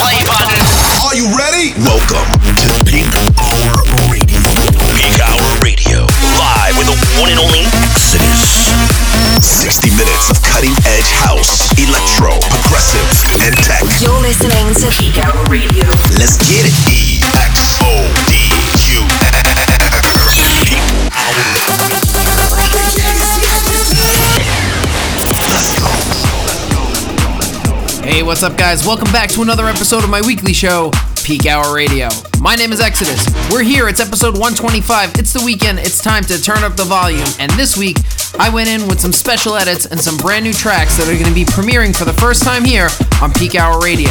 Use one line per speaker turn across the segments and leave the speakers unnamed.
play button.
Are you ready?
Welcome to Peak Hour Radio. Peak Hour Radio. Live with the one and only Exodus. 60 minutes of cutting edge house, electro, progressive, and tech.
You're listening to Peak Hour Radio.
Let's get it. E
what's up, guys? Welcome back to another episode of my weekly show, Peak Hour Radio. My name is Exodus. We're here, it's episode 125. It's the weekend, it's time to turn up the volume. And this week, I went in with some special edits and some brand new tracks that are going to be premiering for the first time here on Peak Hour Radio.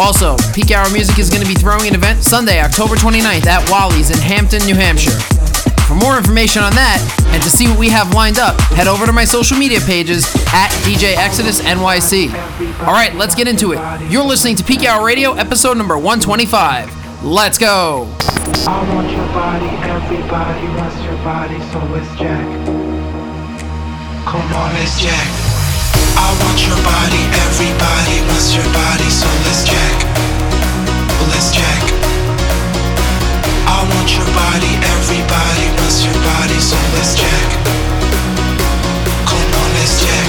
Also, Peak Hour Music is going to be throwing an event Sunday, October 29th at Wally's in Hampton, New Hampshire. For more information on that and to see what we have lined up, head over to my social media pages at DJ Exodus NYC. All right, let's get into it. You're listening to Peak Hour Radio, episode number 125. Let's go.
I want your body, everybody wants your body, so let's jack. Come on, let's jack. I want your body, everybody wants your body, so let's jack. Let's jack. Your body, everybody wants your body, so let's check. Come on, let's jack.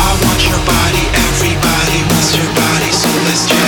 I want your body, everybody your body, so let's jack.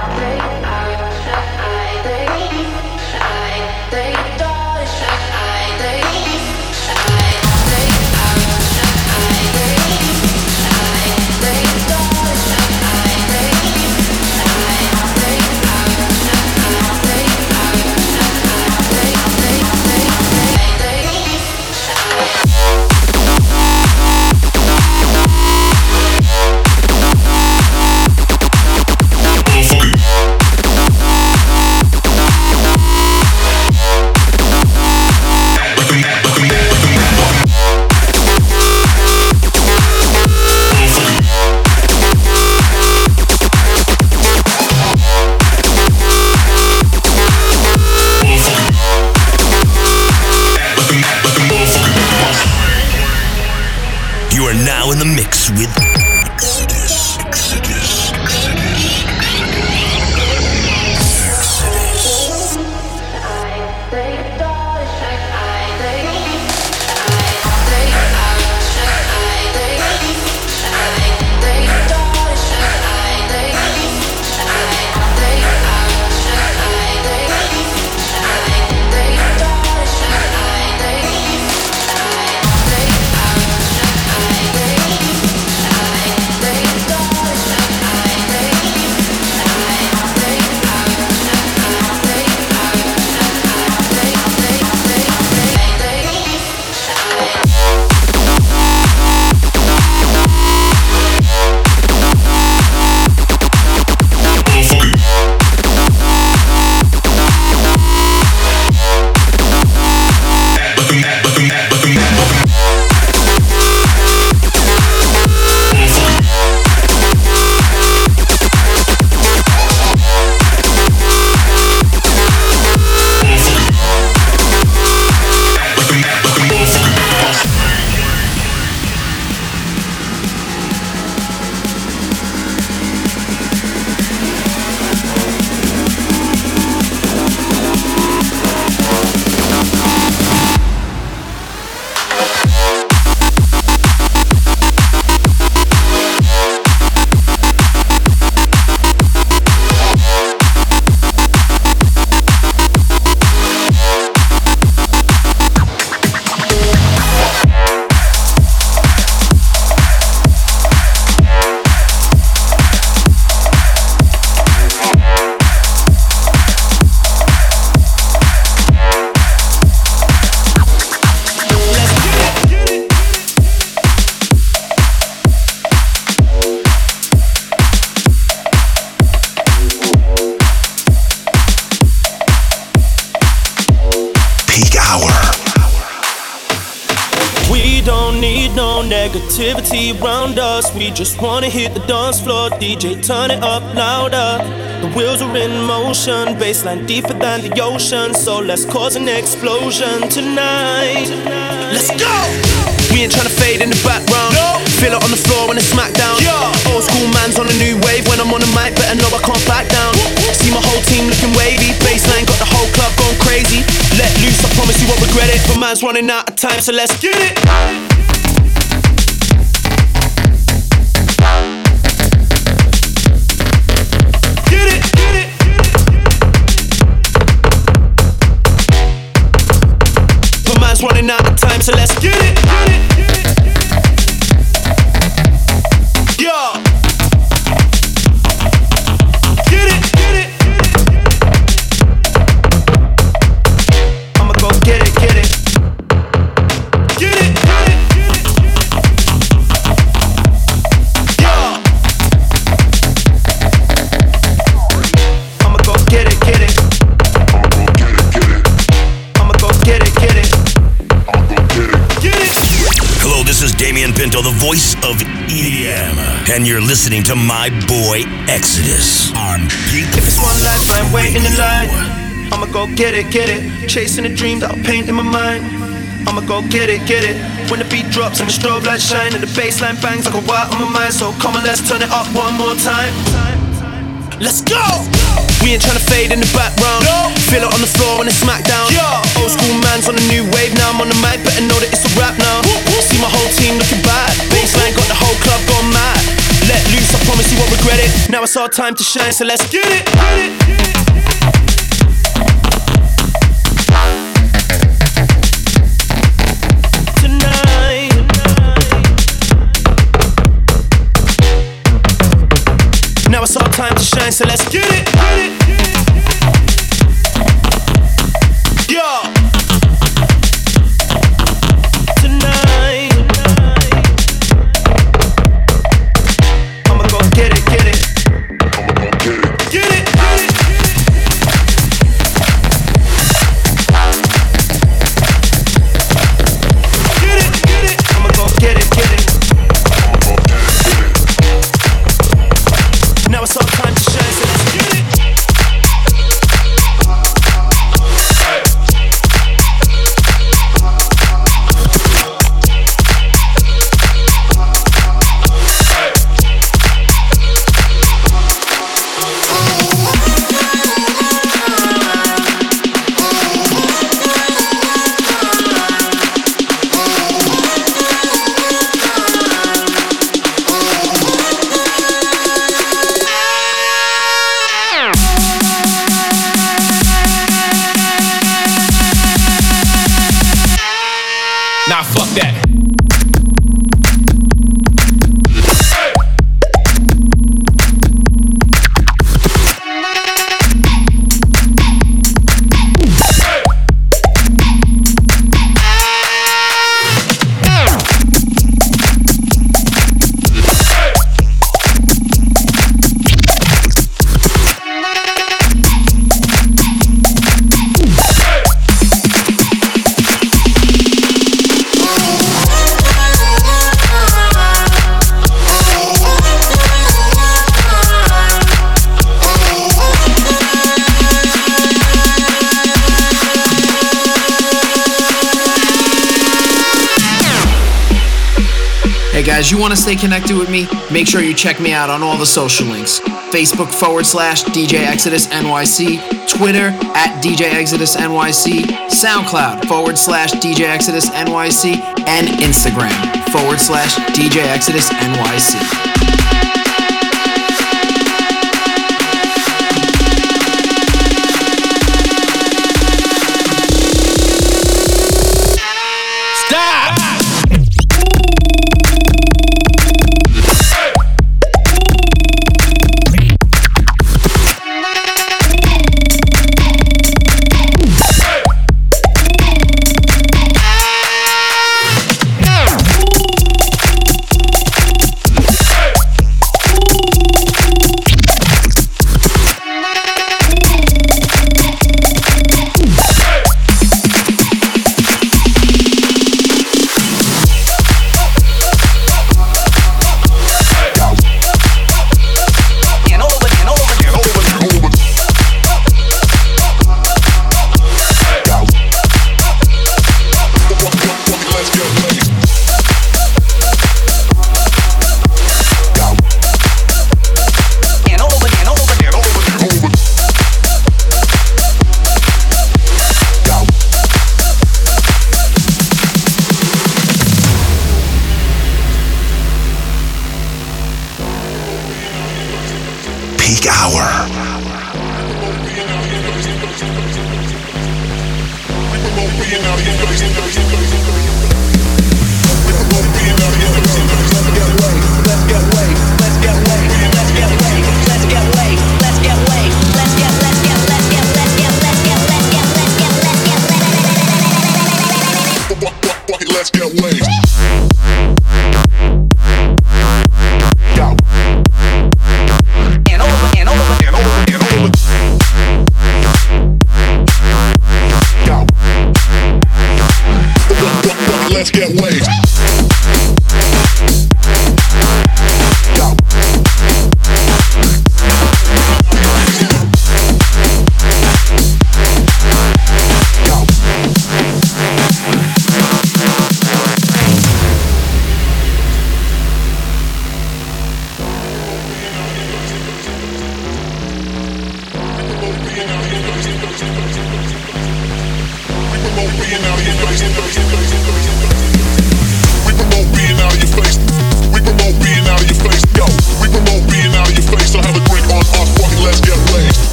Dance floor. DJ, turn it up louder. The wheels are in motion, bassline deeper than the ocean. So let's cause an explosion tonight. Let's go! We ain't tryna fade in the background. No. Feel it on the floor when it's smackdown. Yeah. Old school man's on a new wave. When I'm on the mic, better know I can't back down. See my whole team looking wavy. Bassline got the whole club going crazy. Let loose, I promise you won't regret it. But man's running out of time, so let's get it. Running out of time, so let's get it. Get it.
Voice of EDM. And you're listening to my boy Exodus on Peak.
If it's one life, I'm waiting in line. I'ma go get it, get it. Chasing a dream that I'll paint in my mind. I'ma go get it, get it. When the beat drops and the strobe lights shine and the bass line bangs like a wire on my mind. So come on, let's turn it up one more time. Let's go! We ain't tryna fade in the background. No. Feel it on the floor when it's smackdown. Yeah. Old school man's on a new wave. Now I'm on the mic, better know that it's a rap now. See my whole team looking bad. Bassline got the whole club gone mad. Let loose, I promise you won't regret it. Now it's our time to shine, so let's get it. Get it. Tonight. Time to shine, so let's get it. Get it.
Hey guys, you want to stay connected with me? Make sure you check me out on all the social links. Facebook forward slash DJ Exodus NYC, Twitter at DJ Exodus NYC, SoundCloud forward slash DJ Exodus NYC, and Instagram forward slash DJ Exodus NYC.
Heating it up.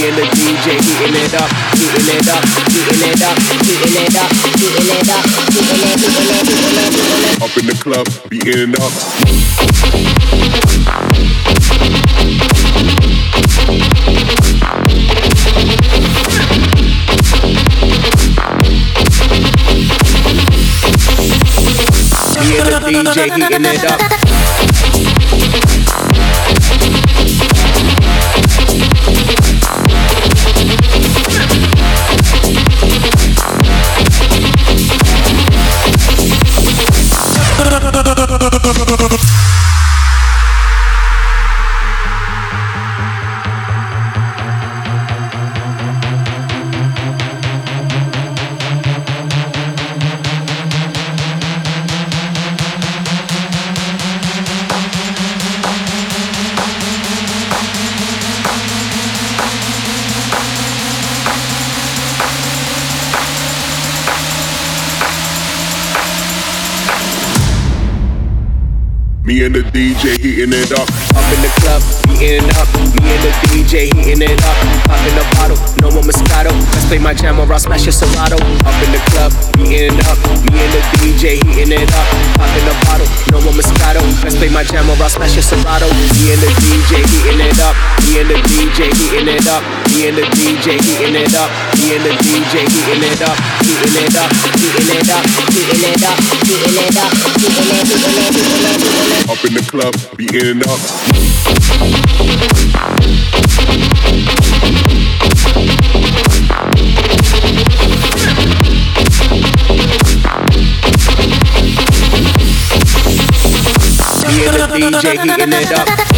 Me and the DJ heating it up.
Heating it up heating it up, heating it up, heating it up, heating it, heating it, heating it, heating it.
Up
in the club, beating up. Me and the DJ heating it up. Me and the DJ heating it up. Pop in a bottle, no more Moscato. Let's play my jam or I'll smash your Serato. Up in the club, heating it up. Me and the DJ heating it up. Pop in a bottle, no more Moscato. Let's play my jam or I'll smash your Serato. Me and the DJ heating it up. Me and the DJ heating it up. Me and the DJ heating it up. Me and the DJ heating it up. Heating it up. Heating it up. Heating it up. Heating it up. Heating it, heating it, heating it, heating.
Up in the club, beating up.
DJ heating it up.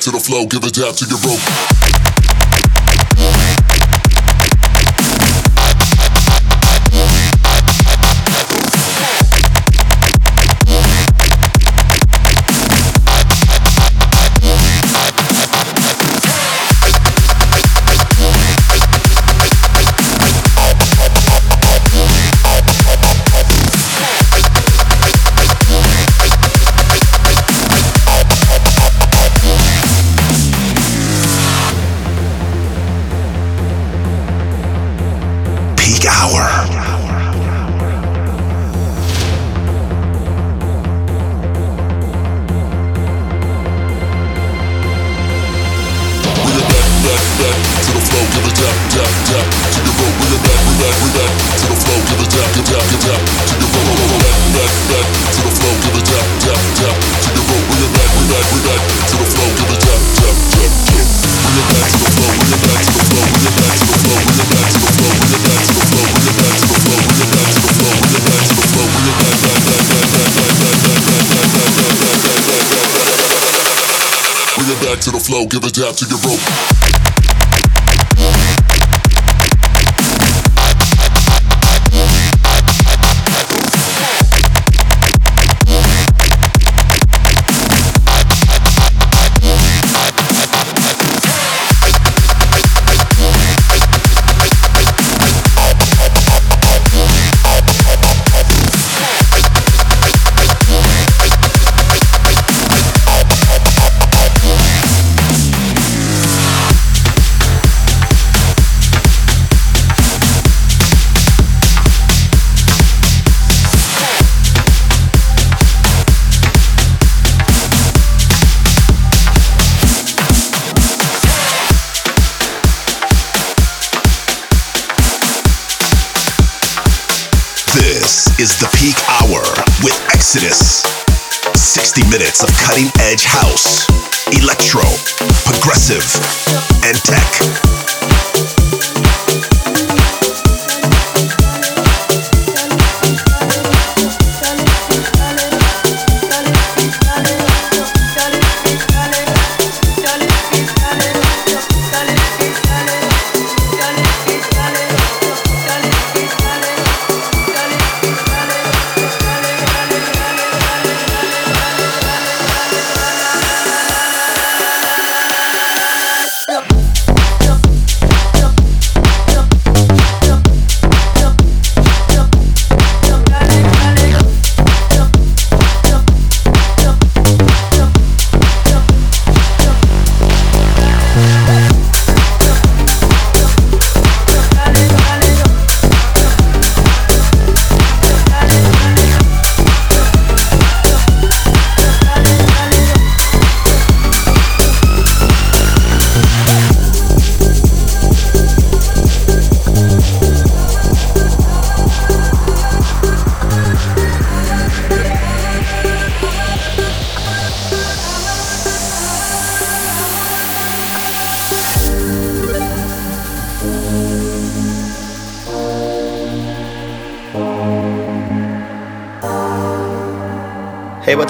to the flow, give a dab to your rope. got to
get
broke.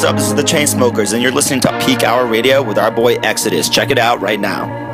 What's up? This is the Chainsmokers, and you're listening to Peak Hour Radio with our boy Exodus. Check it out right now.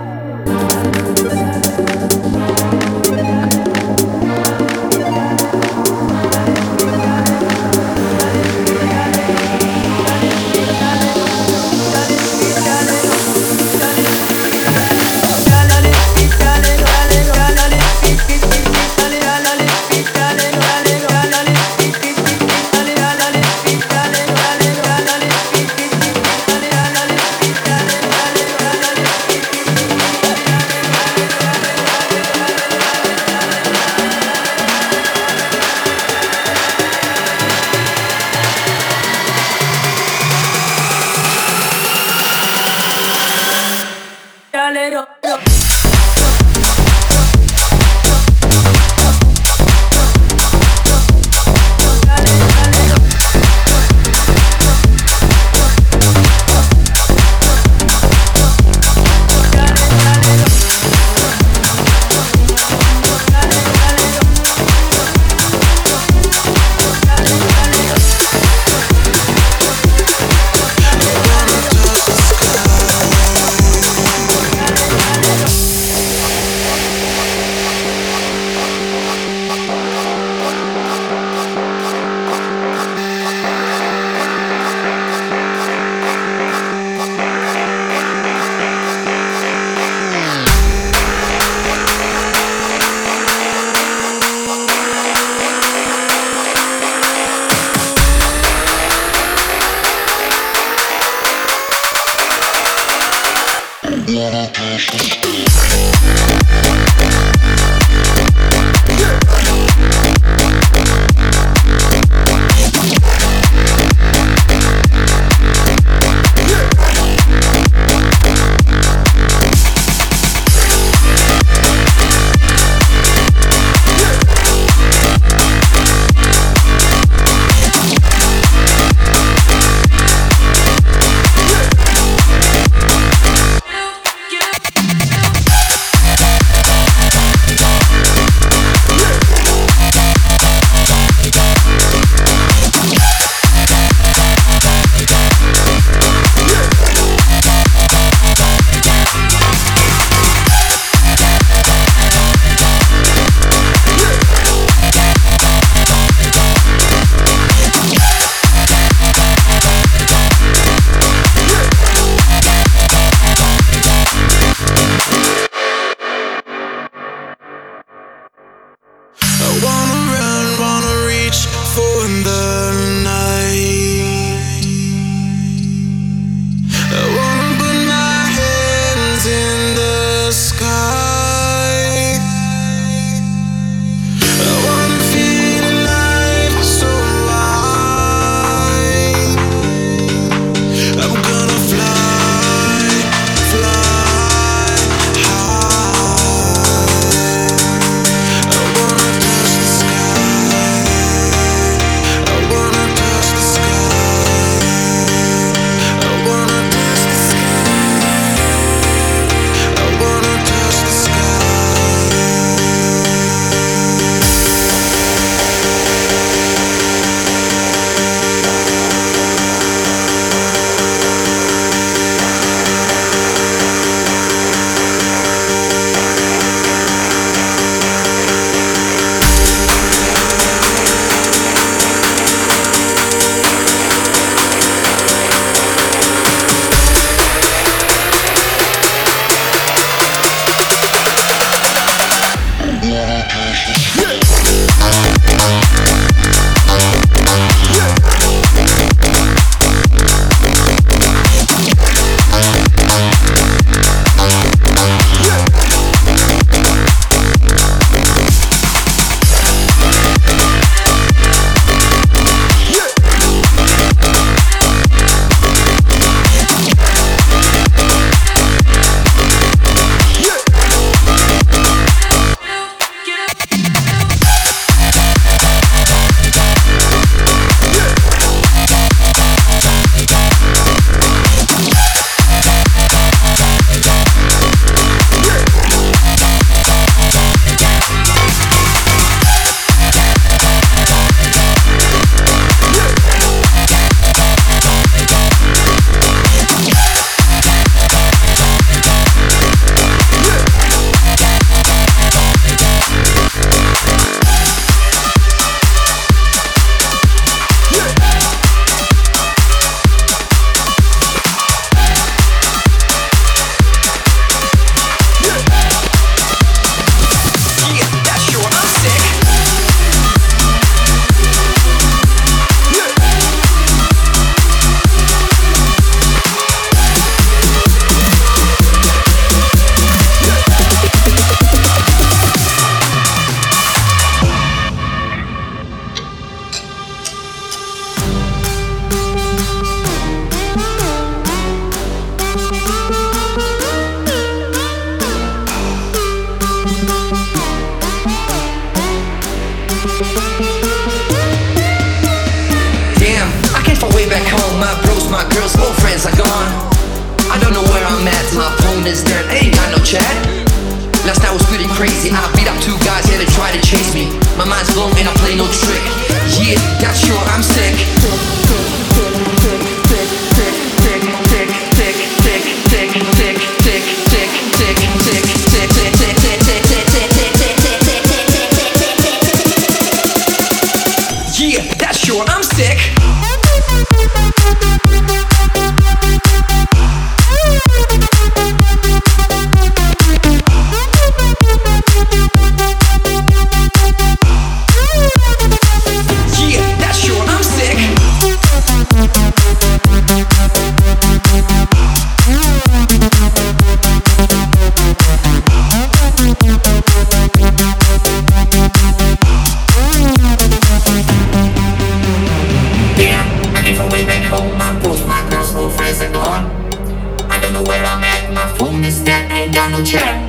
Chair.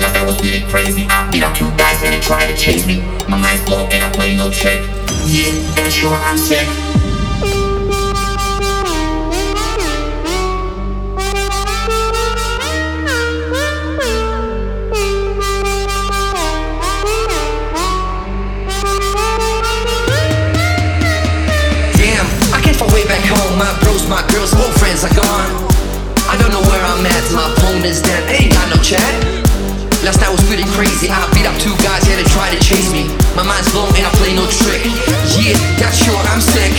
I was getting crazy. Beat up two guys and they to chase me. My mind's blown and I play no trick. Yeah, and sure I'm sick.
Damn, I way back home. My bros, my girls, old friends are gone. I'm at. My is dead. Ain't got no chat. Last night was pretty crazy. I beat up two guys, yeah, they tried to chase me. My mind's blown and I play no trick. Yeah, that's sure I'm sick.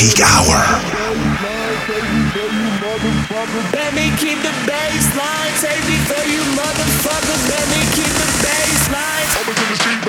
Peak hour.
Let me keep the bassline. Save me for you motherfuckers. Let me keep the bassline. Over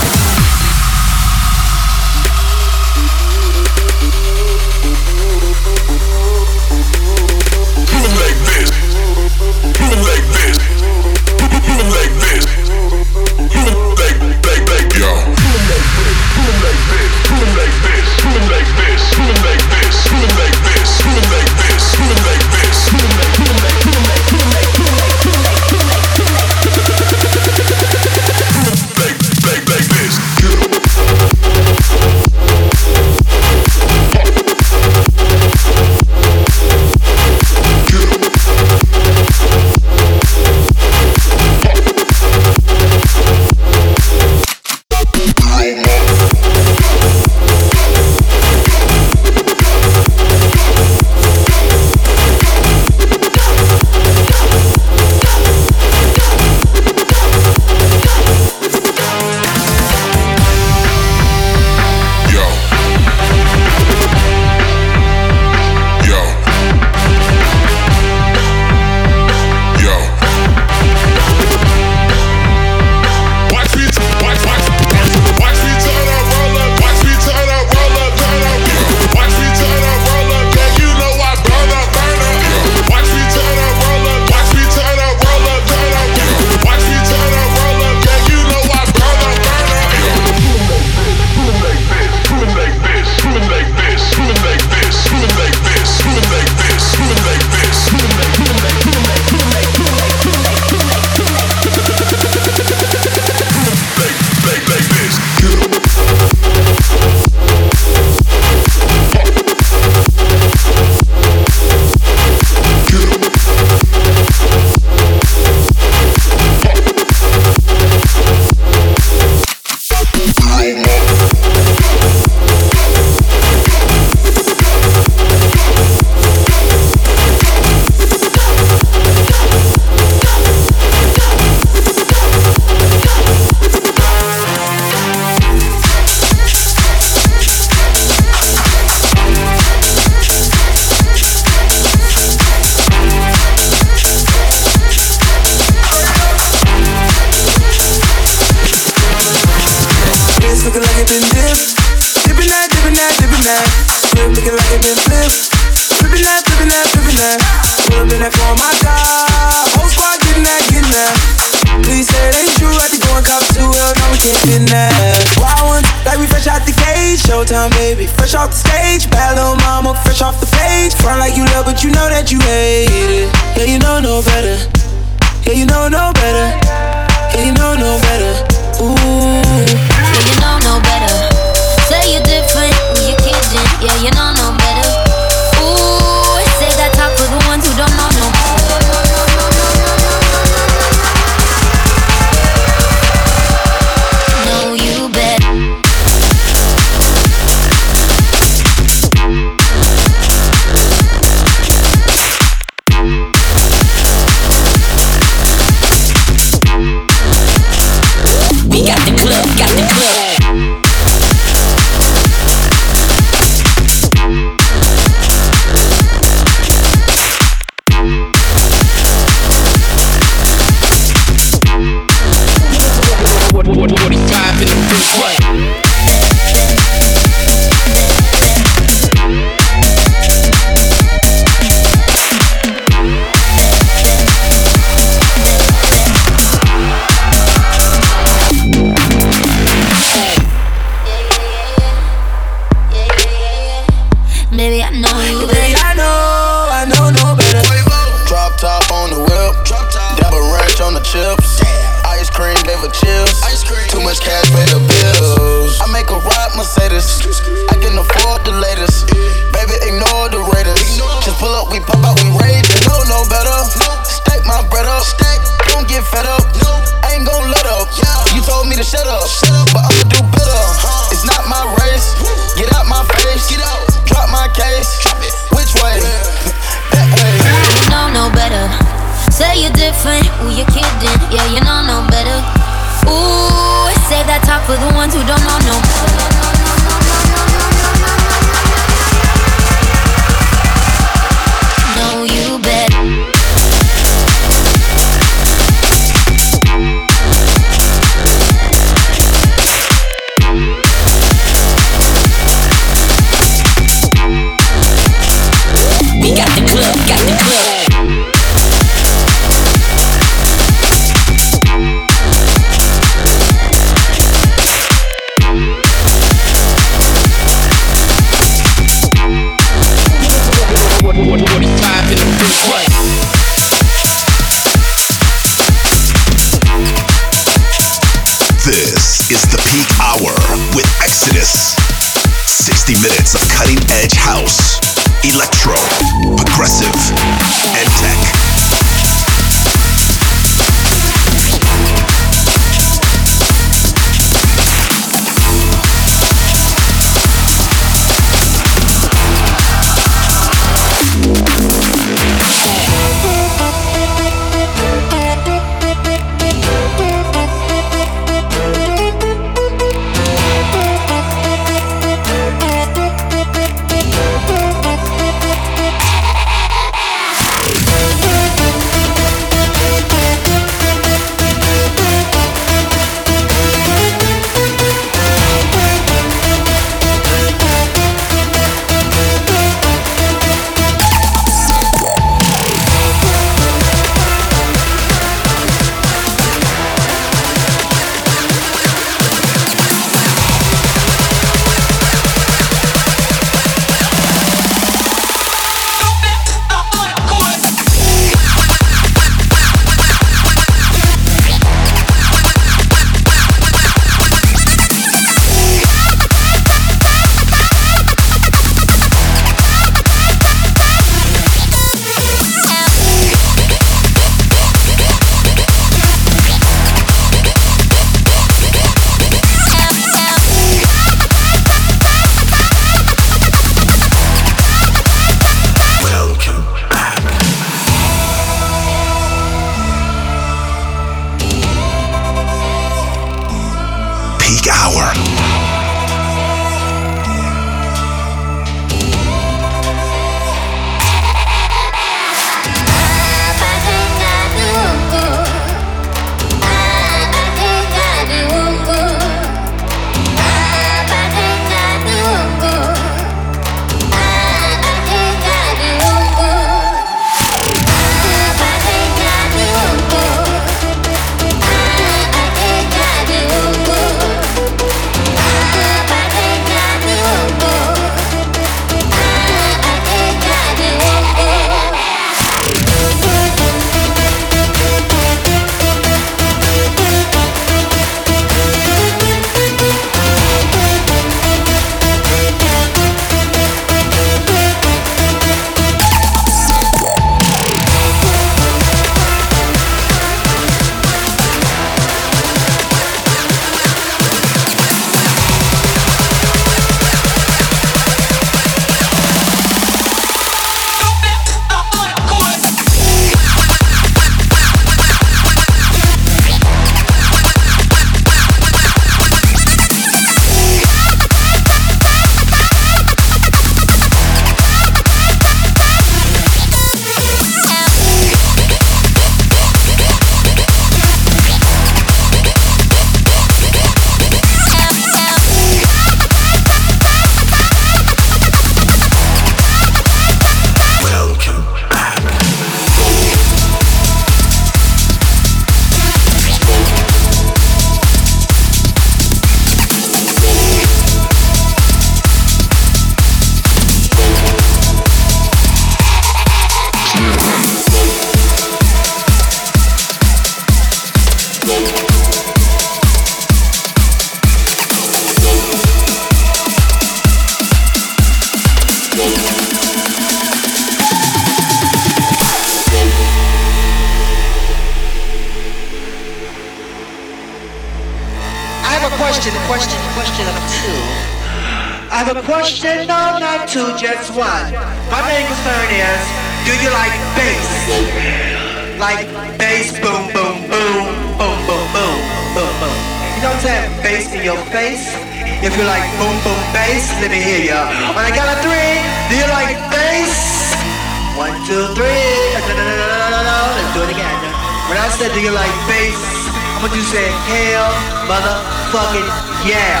yeah.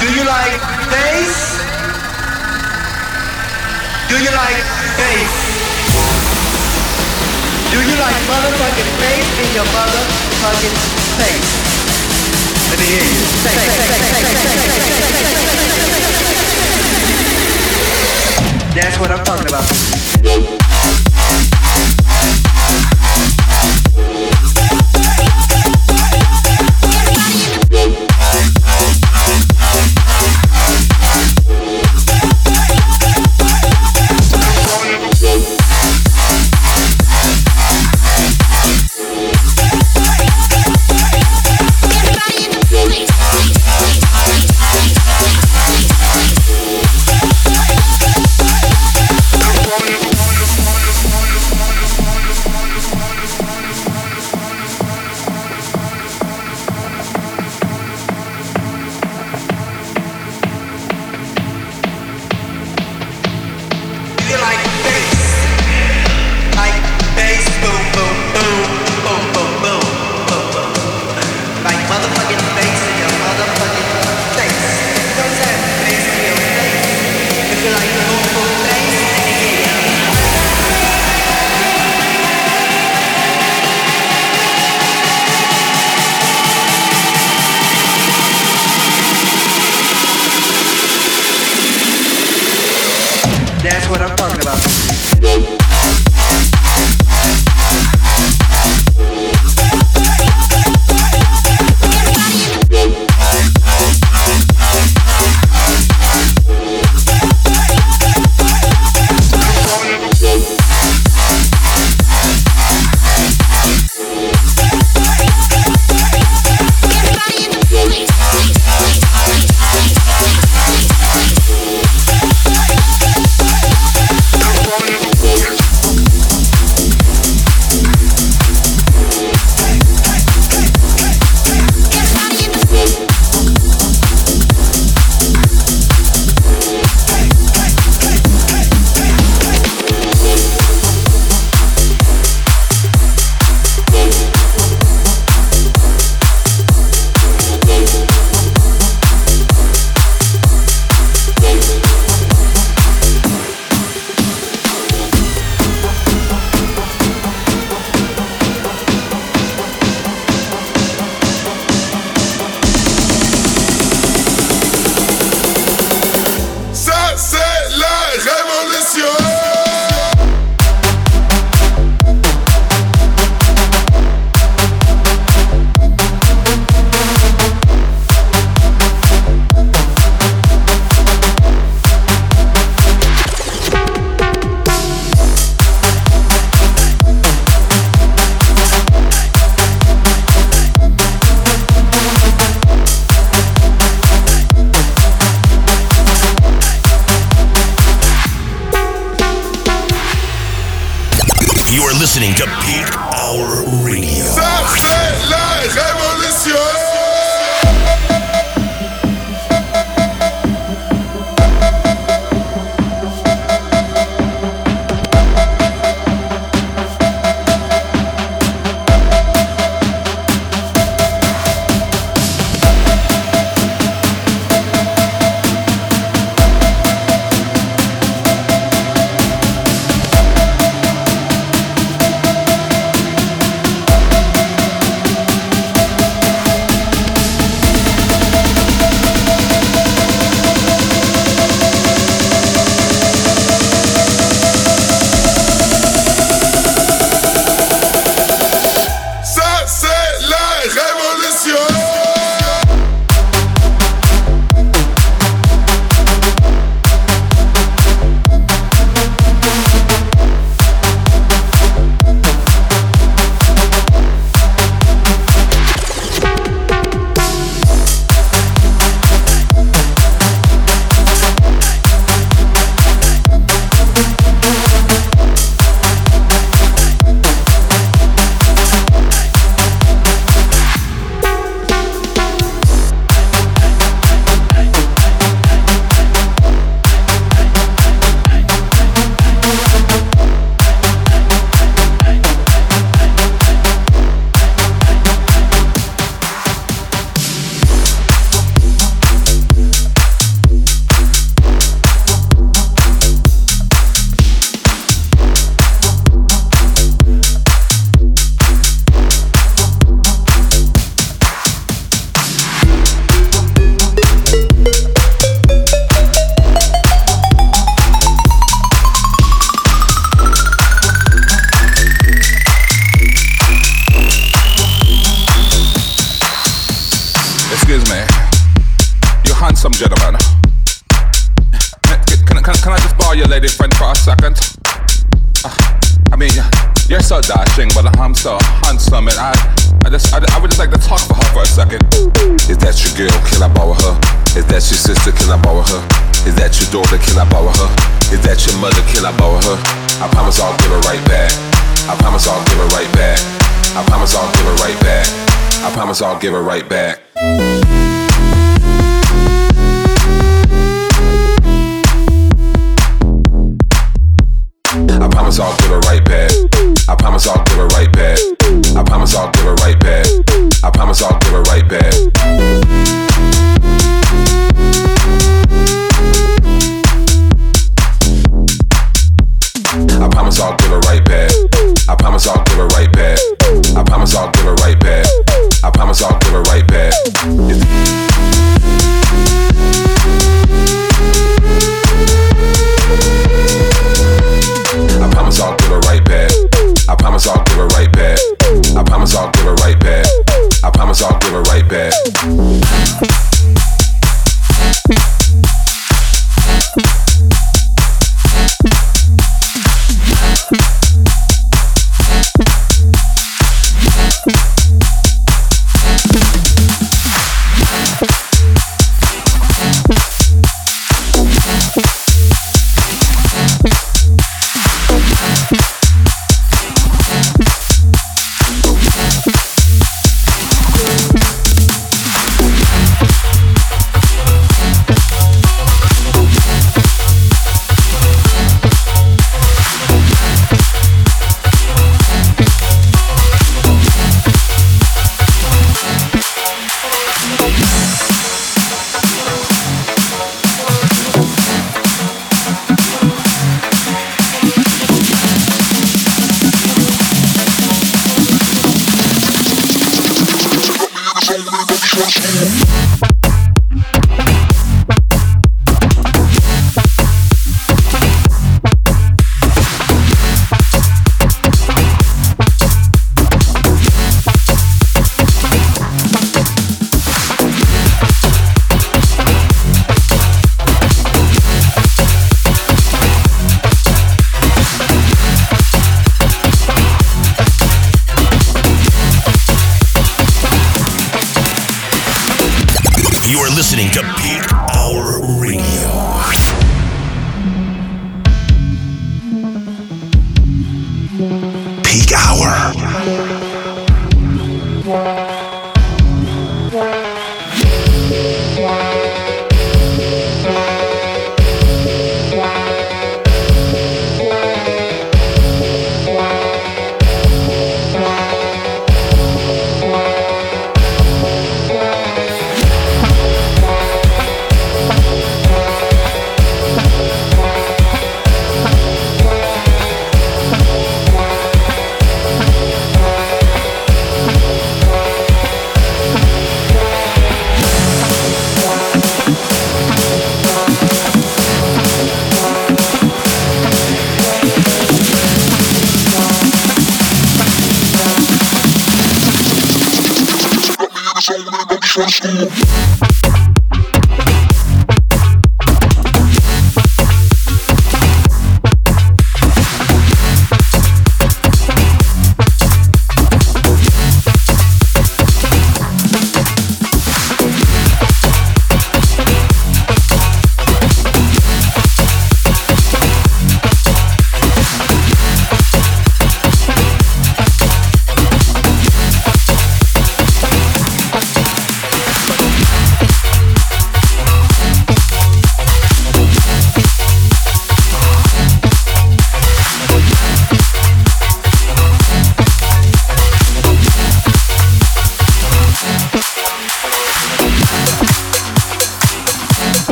Do you like bass? Do you like bass? Do you like motherfucking bass in your motherfucking face? Let me hear you. That's what I'm talking about.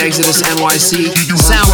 Exodus NYC, SoundCloud